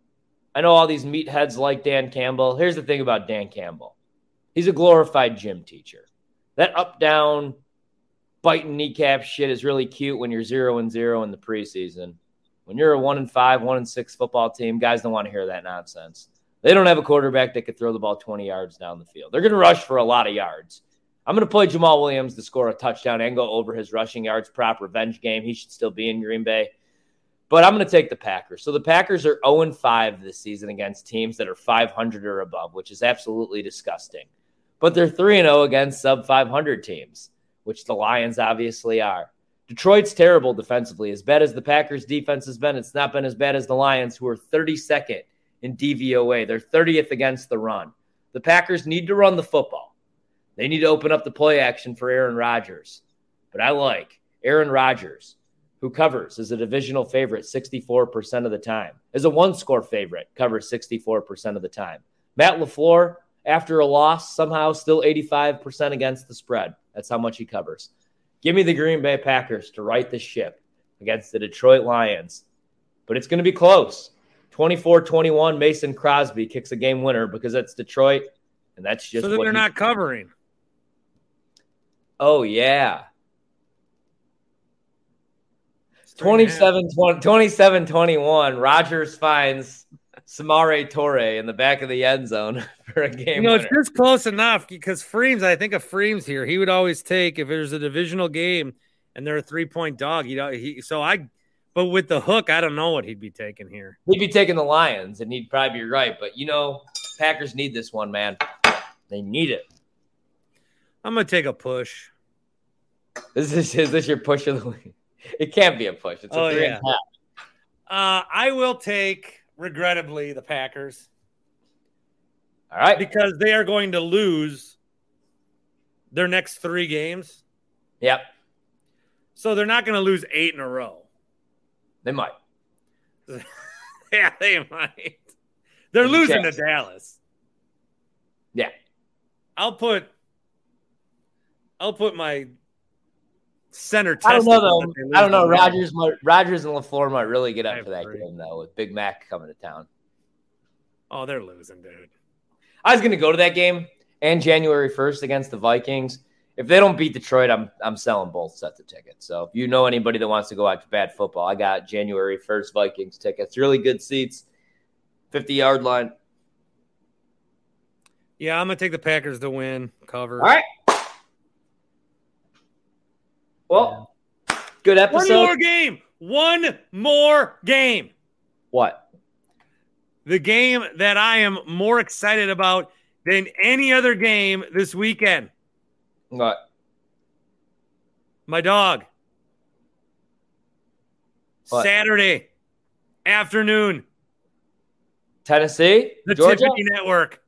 I know all these meatheads like Dan Campbell. Here's the thing about Dan Campbell he's a glorified gym teacher. That up down, biting kneecap shit is really cute when you're zero and zero in the preseason. When you're a one and five, one and six football team, guys don't want to hear that nonsense. They don't have a quarterback that could throw the ball 20 yards down the field. They're going to rush for a lot of yards. I'm going to play Jamaal Williams to score a touchdown and go over his rushing yards prop revenge game. He should still be in Green Bay. But I'm going to take the Packers. So the Packers are 0 5 this season against teams that are 500 or above, which is absolutely disgusting. But they're 3 0 against sub 500 teams, which the Lions obviously are. Detroit's terrible defensively. As bad as the Packers' defense has been, it's not been as bad as the Lions, who are 32nd in DVOA. They're 30th against the run. The Packers need to run the football. They need to open up the play action for Aaron Rodgers. But I like Aaron Rodgers, who covers as a divisional favorite 64% of the time, as a one score favorite, covers 64% of the time. Matt LaFleur, after a loss, somehow still 85% against the spread. That's how much he covers. Give me the Green Bay Packers to right the ship against the Detroit Lions. But it's going to be close. 24 21, Mason Crosby kicks a game winner because that's Detroit. And that's just so that they're not covering. Oh, yeah. 27 20, 27 21. Rodgers finds Samori Toure in the back of the end zone for a game. You know, winner. it's just close enough because Freems, I think of Freems here. He would always take if there's a divisional game and they're a three point dog. You know, he so I but with the hook, I don't know what he'd be taking here. He'd be taking the Lions, and he'd probably be right. But you know, Packers need this one, man. They need it. I'm gonna take a push. Is this is this your push of the week? It can't be a push. It's a Oh, three yeah. and a half. Uh, I will take, regrettably, the Packers All right. because they are going to lose their next three games. Yep. So they're not going to lose eight in a row. They might. yeah, they might. They're There's losing to. Dallas. Yeah. I'll put I'll put my center I don't know though. that they lose I don't know. Rodgers, might, Rodgers and Lafleur might really get I up for that agree. game though, with Big Mac coming to town. Oh, they're losing, dude. I was going to go to that game and January first against the Vikings. If they don't beat Detroit, I'm I'm selling both sets of tickets. So if you know anybody that wants to go out to bad football, I got January first Vikings tickets. Really good seats, fifty yard line. Yeah, I'm gonna take the Packers to win, cover. All right. Well, good episode. One more game. One more game. What? The game that I am more excited about than any other game this weekend. What? My dog. What? Saturday afternoon, Tennessee, the Georgia. Tiffany Network.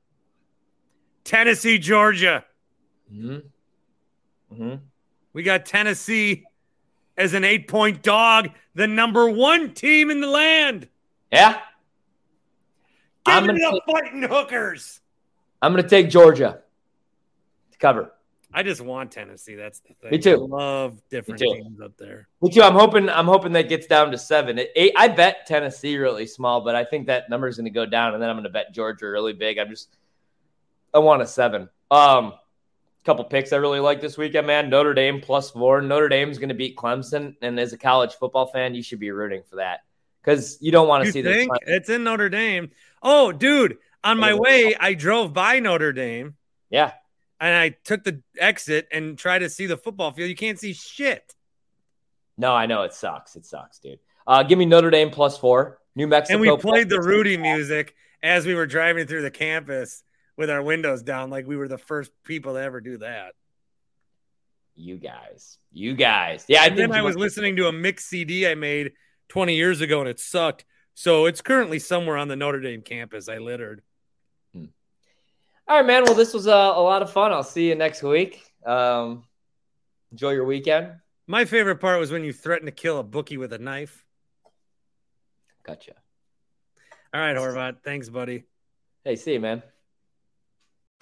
Tennessee, Georgia. hmm hmm We got Tennessee as an eight point dog, the number one team in the land. Yeah. Give I'm me gonna the fighting hookers. I'm going to take Georgia to cover. I just want Tennessee. That's the thing. Me too. I love different teams up there. Me too. I'm hoping. I'm hoping that gets down to seven. Eight, I bet Tennessee really small, but I think that number is going to go down, and then I'm going to bet Georgia really big. I'm just. I want a seven. Um, couple picks I really like this weekend, man. Notre Dame plus four. Notre Dame's going to beat Clemson, and as a college football fan, you should be rooting for that because you don't want to You see think this. it's in Notre Dame? Oh, dude! On my way, I drove by Notre Dame Yeah, and I took the exit and tried to see the football field. You can't see shit. no, I know it sucks. It sucks, dude. Uh, give me Notre Dame plus four. New Mexico. And we played the. Rudy music as we were driving through the campus with our windows down, like we were the first people to ever do that. You guys, you guys. Yeah, I and then I was listening to a mix CD I made 20 years ago and it sucked. So it's currently somewhere on the Notre Dame campus. I littered. All right, man. Well, this was uh, a lot of fun. I'll see you next week. Um, enjoy your weekend. My favorite part was when you threatened to kill a bookie with a knife. Gotcha. All right, Horvat. Thanks, buddy. Hey, see you, man.